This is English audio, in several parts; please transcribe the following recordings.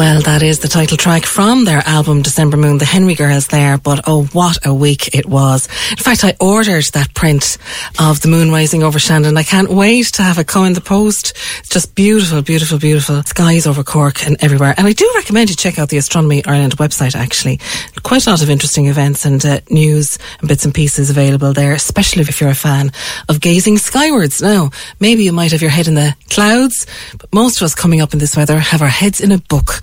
Well, that is the title track from their album December Moon, the Henry Girls there, but oh, what a week it was. In fact, I ordered that print of the moon rising over Shandon. I can't wait to have it come in the post. It's just beautiful, beautiful, beautiful skies over Cork and everywhere. And I do recommend you check out the Astronomy Ireland website, actually. Quite a lot of interesting events and uh, news and bits and pieces available there, especially if you're a fan of gazing skywards. Now, maybe you might have your head in the clouds, but most of us coming up in this weather have our heads in a book.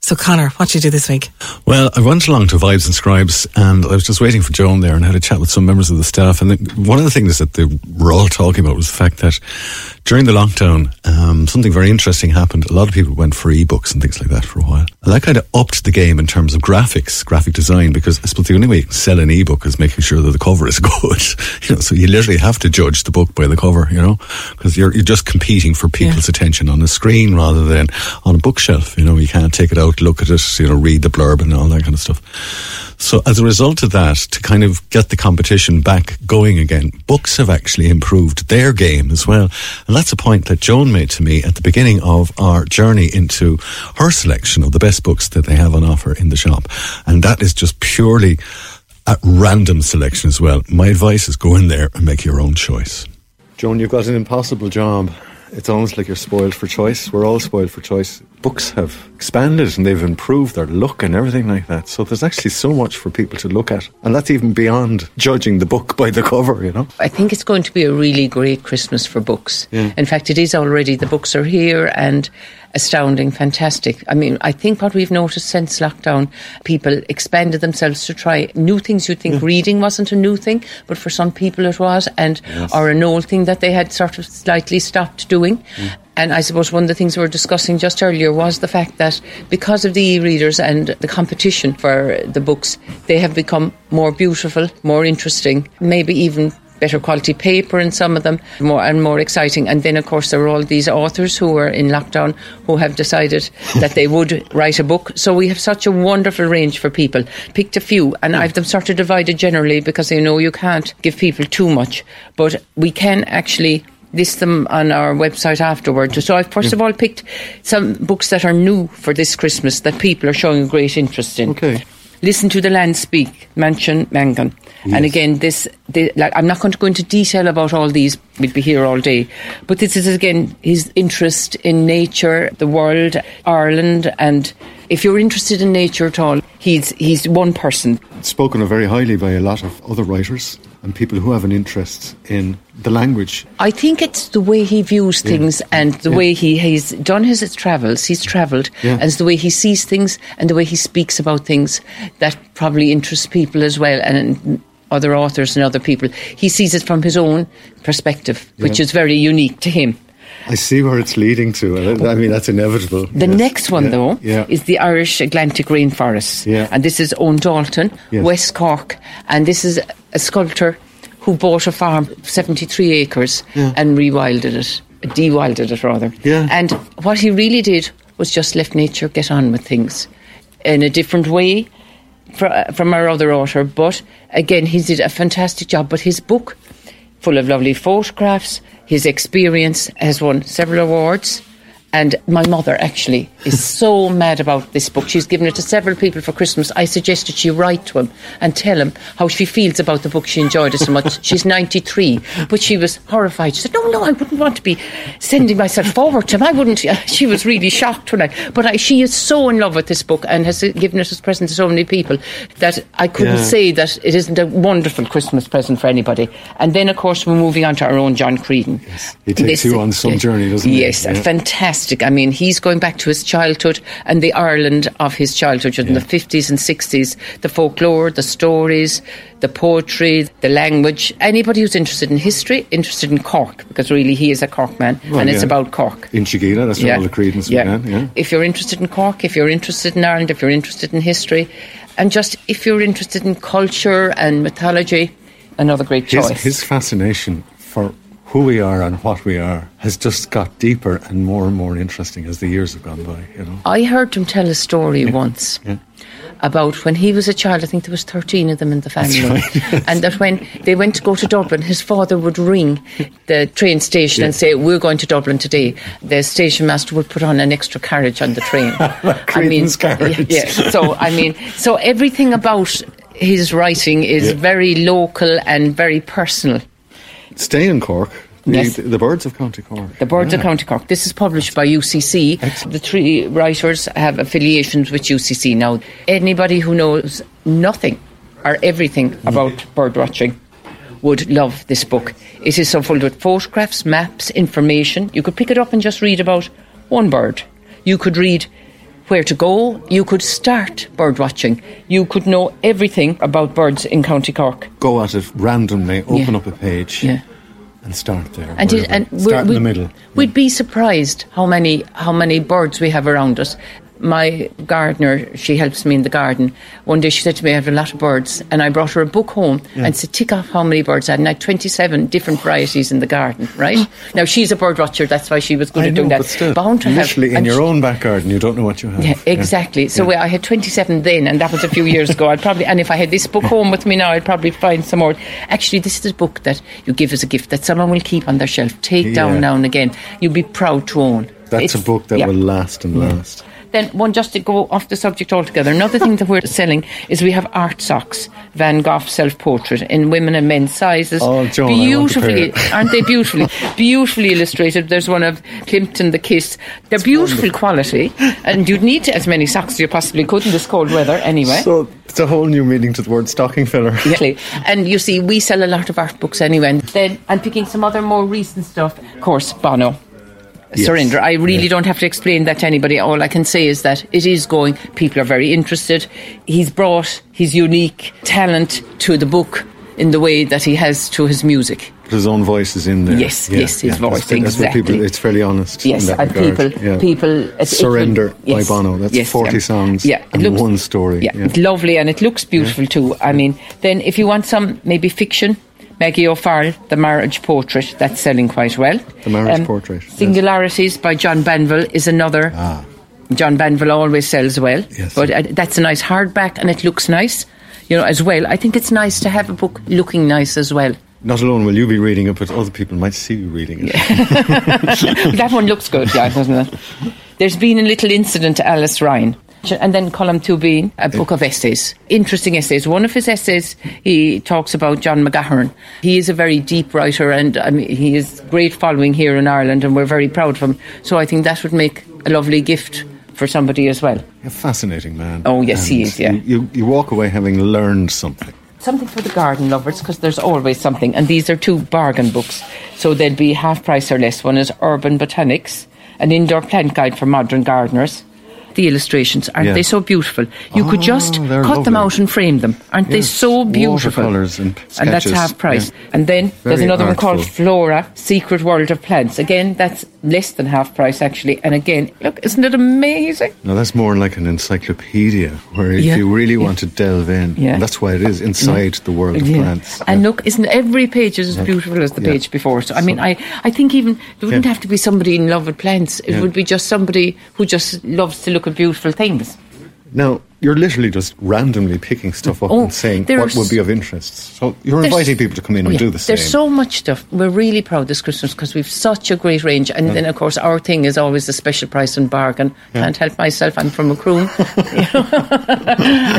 So, Conor, what did you do this week? Well, I went along to Vibes and Scribes and I was just waiting for Joan there and had a chat with some members of the staff. And the, one of the things that they were all talking about was the fact that during the lockdown, um, something very interesting happened. A lot of people went for ebooks and things like that for a while. And that kind of upped the game in terms of graphics, graphic design, because I suppose the only way you can sell an ebook is making sure that the cover is good. you know, so you literally have to judge the book by the cover, you know, because you're, you're just competing for people's yeah. attention on a screen rather than on a bookshelf. You know, you can't take it out, look at it, you know, read the blurb and all that kind of stuff. So as a result of that, to kind of get the competition back going again, books have actually improved their game as well. And that's a point that Joan made to me at the beginning of our journey into her selection of the best books that they have on offer in the shop. And that is just purely a random selection as well. My advice is go in there and make your own choice. Joan, you've got an impossible job. It's almost like you're spoiled for choice. We're all spoiled for choice. Books have expanded and they've improved their look and everything like that. So there's actually so much for people to look at. And that's even beyond judging the book by the cover, you know? I think it's going to be a really great Christmas for books. Yeah. In fact, it is already. The books are here and astounding, fantastic. I mean, I think what we've noticed since lockdown, people expanded themselves to try new things. You'd think reading wasn't a new thing, but for some people it was, and yes. or an old thing that they had sort of slightly stopped doing. Mm. And I suppose one of the things we were discussing just earlier was the fact that because of the e-readers and the competition for the books, they have become more beautiful, more interesting, maybe even better quality paper in some of them, more and more exciting. And then, of course, there are all these authors who are in lockdown who have decided that they would write a book. So we have such a wonderful range for people. Picked a few, and I've them sort of divided generally because I know you can't give people too much, but we can actually list them on our website afterwards. So I've first of all picked some books that are new for this Christmas that people are showing a great interest in. Okay. Listen to the Land Speak, Manchán Magan. Yes. And again, this, the, like, I'm not going to go into detail about all these, we'd be here all day. But this is, again, his interest in nature, the world, Ireland, and if you're interested in nature at all, he's, he's one person. Spoken of very highly by a lot of other writers and people who have an interest in the language. I think it's the way he views things yeah. and the yeah. way he has done his travels. He's travelled, yeah. and it's the way he sees things and the way he speaks about things that probably interests people as well. And other authors and other people. He sees it from his own perspective, which is very unique to him. I see where it's leading to. I mean, that's inevitable. The yes. next one, yeah. though, yeah. is the Irish Atlantic Rainforest. Yeah. And this is Eoghan Daltun, yes. West Cork. And this is a sculptor who bought a farm, 73 acres, yeah. and rewilded it, dewilded it rather. Yeah. And what he really did was just let nature get on with things in a different way uh, from our other author. But again, he did a fantastic job. But his book, full of lovely photographs, his experience has won several awards. And my mother actually is so mad about this book. She's given it to several people for Christmas. I suggested she write to him and tell him how she feels about the book. She enjoyed it so much. She's 93, but she was horrified. She said, No, no, I wouldn't want to be sending myself forward to him. I wouldn't. She was really shocked when I. But I, she is so in love with this book and has given it as a present to so many people that I couldn't Yeah. say that it isn't a wonderful Christmas present for anybody. And then, of course, we're moving on to our own John Creedon. He takes you on some journey, doesn't he? Yes, Yeah. fantastic. I mean, he's going back to his childhood and the Ireland of his childhood in the 50s and 60s. The folklore, the stories, the poetry, the language. Anybody who's interested in history, interested in Cork, because really he is a Cork man Well, and it's about Cork. Inchigeelagh, that's where all the Creedons began. Yeah. If you're interested in Cork, if you're interested in Ireland, if you're interested in history, and just if you're interested in culture and mythology, another great His, choice. his fascination for who we are and what we are has just got deeper and more and more interesting as the years have gone by. You know. I heard him tell a story once about when he was a child. I think there was thirteen of them in the family, and that when they went to go to Dublin, his father would ring the train station and say, "We're going to Dublin today." The station master would put on an extra carriage on the train. Creedon's carriage. Yeah, yeah. So I mean, so everything about his writing is Yeah. very local and very personal. Stay in Cork. The, Yes. the, the Birds of County Cork. The Birds of ah. County Cork. This is published by UCC. Excellent. The three writers have affiliations with UCC. Now, anybody who knows nothing or everything mm-hmm. about bird watching would love this book. It is so full with photographs, maps, information. You could pick it up and just read about one bird. You could read where to go. You could start bird watching. You could know everything about birds in County Cork. Go at it randomly, open Yeah. up a page, Yeah. And start there. And, it, and we're- start in the middle. We'd be surprised how many how many birds we have around us. My gardener, she helps me in the garden. One day she said to me, "I have a lot of birds," and I brought her a book home and said, "Tick off how many birds I had." And I had twenty-seven different varieties in the garden. Right now, she's a bird watcher. That's why she was good I at know, doing that. but still, Bound to have- in your she- own back garden, you don't know what you have. yeah, exactly. So I had 27 then, and that was a few years ago. I'd probably, and if I had this book home with me now, I'd probably find some more. Actually, this is a book that you give as a gift that someone will keep on their shelf, take Yeah. down now and again. You'll be proud to own. That's a book that yeah. will last and last. Then, one just to go off the subject altogether, another thing that we're selling is we have art socks, Van Gogh self portrait in women and men's sizes. Oh, Joan, I want a beautifully, aren't they beautifully, beautifully illustrated? There's one of Klimt the Kiss. They're beautiful quality, and you'd need as many socks as you possibly could in this cold weather, anyway. So it's a whole new meaning to the word stocking filler. Exactly. And you see, we sell a lot of art books anyway. And then I'm picking some other more recent stuff. Of course, Bono. Yes. Surrender. I really Yeah. don't have to explain that to anybody. All I can say is that it is going. People are very interested. He's brought his unique talent to the book in the way that he has to his music. His own voice is in there. Yes, yes, his voice, That's, that's what people, exactly. it's fairly honest. Yes, and regard. people, Yeah. people. it- it Surrender will- yes, by Bono. That's yes, 40 yeah. songs Yeah, it and looks- one story. Yeah, Yeah. it's lovely and it looks beautiful too. I mean, then if you want some maybe fiction, Maggie O'Farrell, The Marriage Portrait, that's selling quite well. Um, The Marriage Portrait, yes. Singularities by John Banville is another. Ah. John Banville always sells well, Yes. but uh, that's a nice hardback and it looks nice, you know, as well. I think it's nice to have a book looking nice as well. Not alone will you be reading it, but other people might see you reading it. that one looks good, yeah, doesn't it? There's been a little incident to Alice Ryan. And then Colm Tóibín a book of essays, interesting essays. One of his essays, he talks about John McGahern. He is a very deep writer, and I mean, he is great following here in Ireland, and we're very proud of him. So I think that would make a lovely gift for somebody as well. A fascinating man. Oh, yes, he is, yeah. You, you walk away having learned something. Something for the garden lovers, because there's always something. And these are two bargain books, so they'd be half price or less. One is Urban Botanics, an indoor plant guide for modern gardeners. The illustrations, aren't Yeah. they so beautiful? You could Oh, just cut they're them out and frame them. Aren't they so beautiful? watercolours and And that's half price. yeah. And then there's Very another one called. Flora, Secret World of Plants. Again, that's less than half price actually. And again, look, isn't it amazing? Now that's more like an encyclopedia, where if Yeah, you really yeah. want to delve in, Yeah. that's why it is inside the world of plants. And look, isn't every page is as beautiful as the page before? So I mean, I, I think even there wouldn't have to be somebody in love with plants. It would be just somebody who just loves to look at beautiful things. Now, you're literally just randomly picking stuff up Oh, and saying what would be of interest. So you're inviting people to come in and oh, Yeah, do the same. There's so much stuff. We're really proud this Christmas because we've such a great range. And then, of course, our thing is always the special price and bargain. Can't help myself. I'm from Macroom. you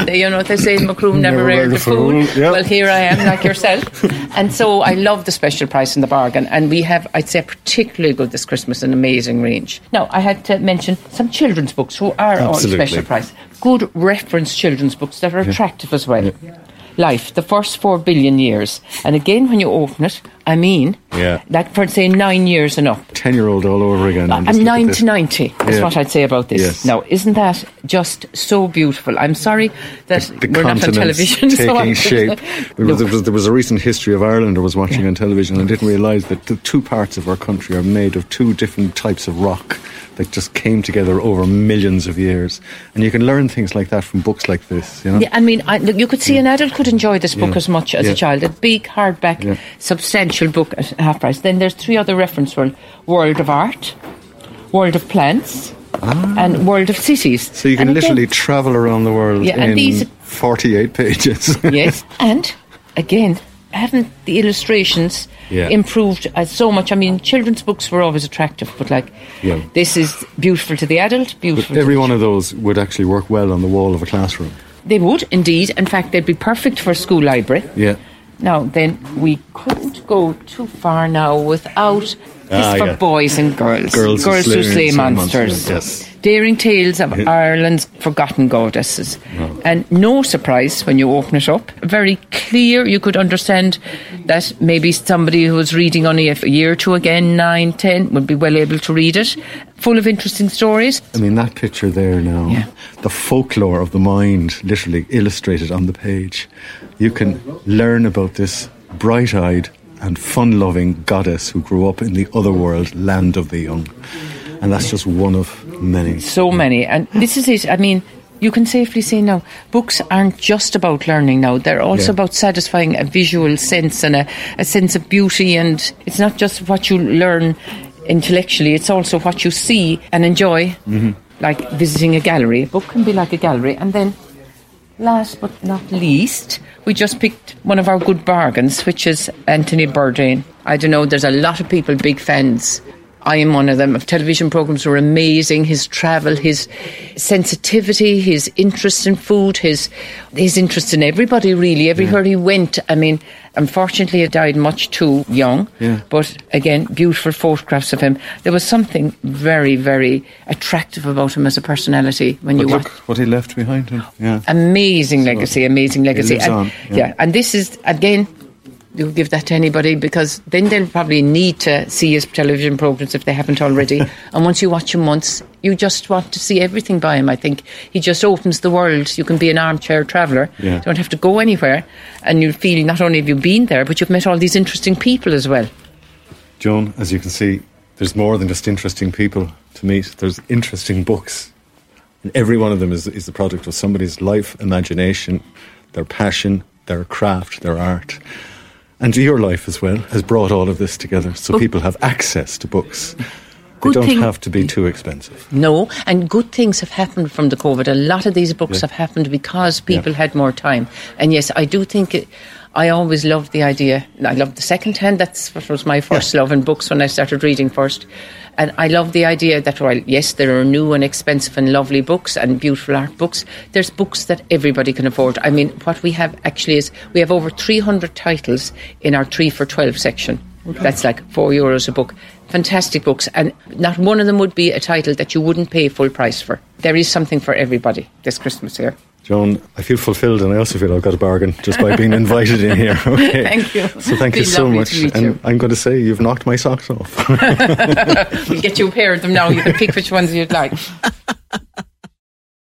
know you know they say, Macroom never, Never a a fool. fool, yeah. Well, here I am, like yourself. and so I love the special price and the bargain. And we have, I'd say, particularly good this Christmas, an amazing range. Now, I had to mention some children's books who are Absolutely. special price. Good reference children's books that are attractive as well. Life, the first four billion years. And again, when you open it, I mean, Yeah. like for say nine years and up. 10 year old all over again. I'm nine to 90, is Yeah. what I'd say about this. Yes. Now, isn't that just so beautiful? I'm sorry that the we're not on television. taking I'm- shape. There was, there, was, there was a recent history of Ireland I was watching on television and didn't realise that the two parts of our country are made of two different types of rock that just came together over millions of years. And you can learn things like that from books like this, you know? Yeah, I mean, I, look, you could see an adult could enjoy this book Yeah. as much as Yeah. a child. A big, hardback, Yeah. substantial book at half price. Then there's three other reference world: World of Art, World of Plants, and World of Cities. Ah. So you can And again- literally travel around the world Yeah, and in these- 48 pages. yes, and again, haven't the illustrations Yeah. improved uh, so much? I mean, children's books were always attractive, but like Yeah. this is beautiful to the adult, beautiful. to Every one of those would actually work well on the wall of a classroom. They would indeed. In fact, they'd be perfect for a school library. Yeah. Now, then, we couldn't go too far now without Ah, for yeah. boys and girls. Girls who who slay- monsters. monsters, yes. Daring Tales of Ireland's Forgotten Goddesses. And no surprise when you open it up. Very clear. You could understand that maybe somebody who was reading only a year or two again, nine, ten, would be well able to read it. Full of interesting stories. I mean, that picture there now, Yeah. the folklore of the mind literally illustrated on the page. You can learn about this bright eyed and fun loving goddess who grew up in the other world, land of the young. And that's just one of many. so many. And this is it. I mean, you can safely say now, books aren't just about learning now. They're also Yeah. about satisfying a visual sense and a, a sense of beauty. And it's not just what you learn intellectually, it's also what you see and enjoy, Mm-hmm. like visiting a gallery. A book can be like a gallery. And then, last but not least, we just picked one of our good bargains, which is Anthony Bourdain. I don't know, there's a lot of people big fans. I am one of them. Of television programs were amazing. His travel, his sensitivity, his interest in food, his his interest in everybody really. Everywhere he went. I mean, unfortunately, he died much too young. Yeah. But again, beautiful photographs of him. There was something very, very attractive about him as a personality when But you look watch. what he left behind him. Yeah. Amazing legacy, amazing legacy. lives and, on, yeah. yeah. and this is again. You'll give that to anybody because then they'll probably need to see his television programs if they haven't already. and once you watch him once, you just want to see everything by him. I think he just opens the world. You can be an armchair traveller. Yeah. You don't have to go anywhere, and you feel not only have you been there, but you've met all these interesting people as well. Joan, as you can see, there's more than just interesting people to meet. There's interesting books. And every one of them is, is the product of somebody's life, imagination, their passion, their craft, their art. And your life as well has brought all of this together so people have access to books. They Good don't thing- have to be too expensive. No, and good things have happened from the COVID. A lot of these books Yeah. have happened because people Yeah. had more time. And yes, I do think it, I always loved the idea. I loved the second hand. That's what was my first love in books when I started reading first. And I love the idea that while yes, there are new and expensive and lovely books and beautiful art books, there's books that everybody can afford. I mean, what we have actually is we have over 300 titles in our 3 for 12 section. That's like 4 euros a book. Fantastic books, and not one of them would be a title that you wouldn't pay full price for. There is something for everybody this Christmas here. Joan, I feel fulfilled and I also feel I've got a bargain just by being invited in here. Okay. Thank you. So thank you so much. and you. I'm going to say you've knocked my socks off. We'll get you a pair of them now. You can pick which ones you'd like.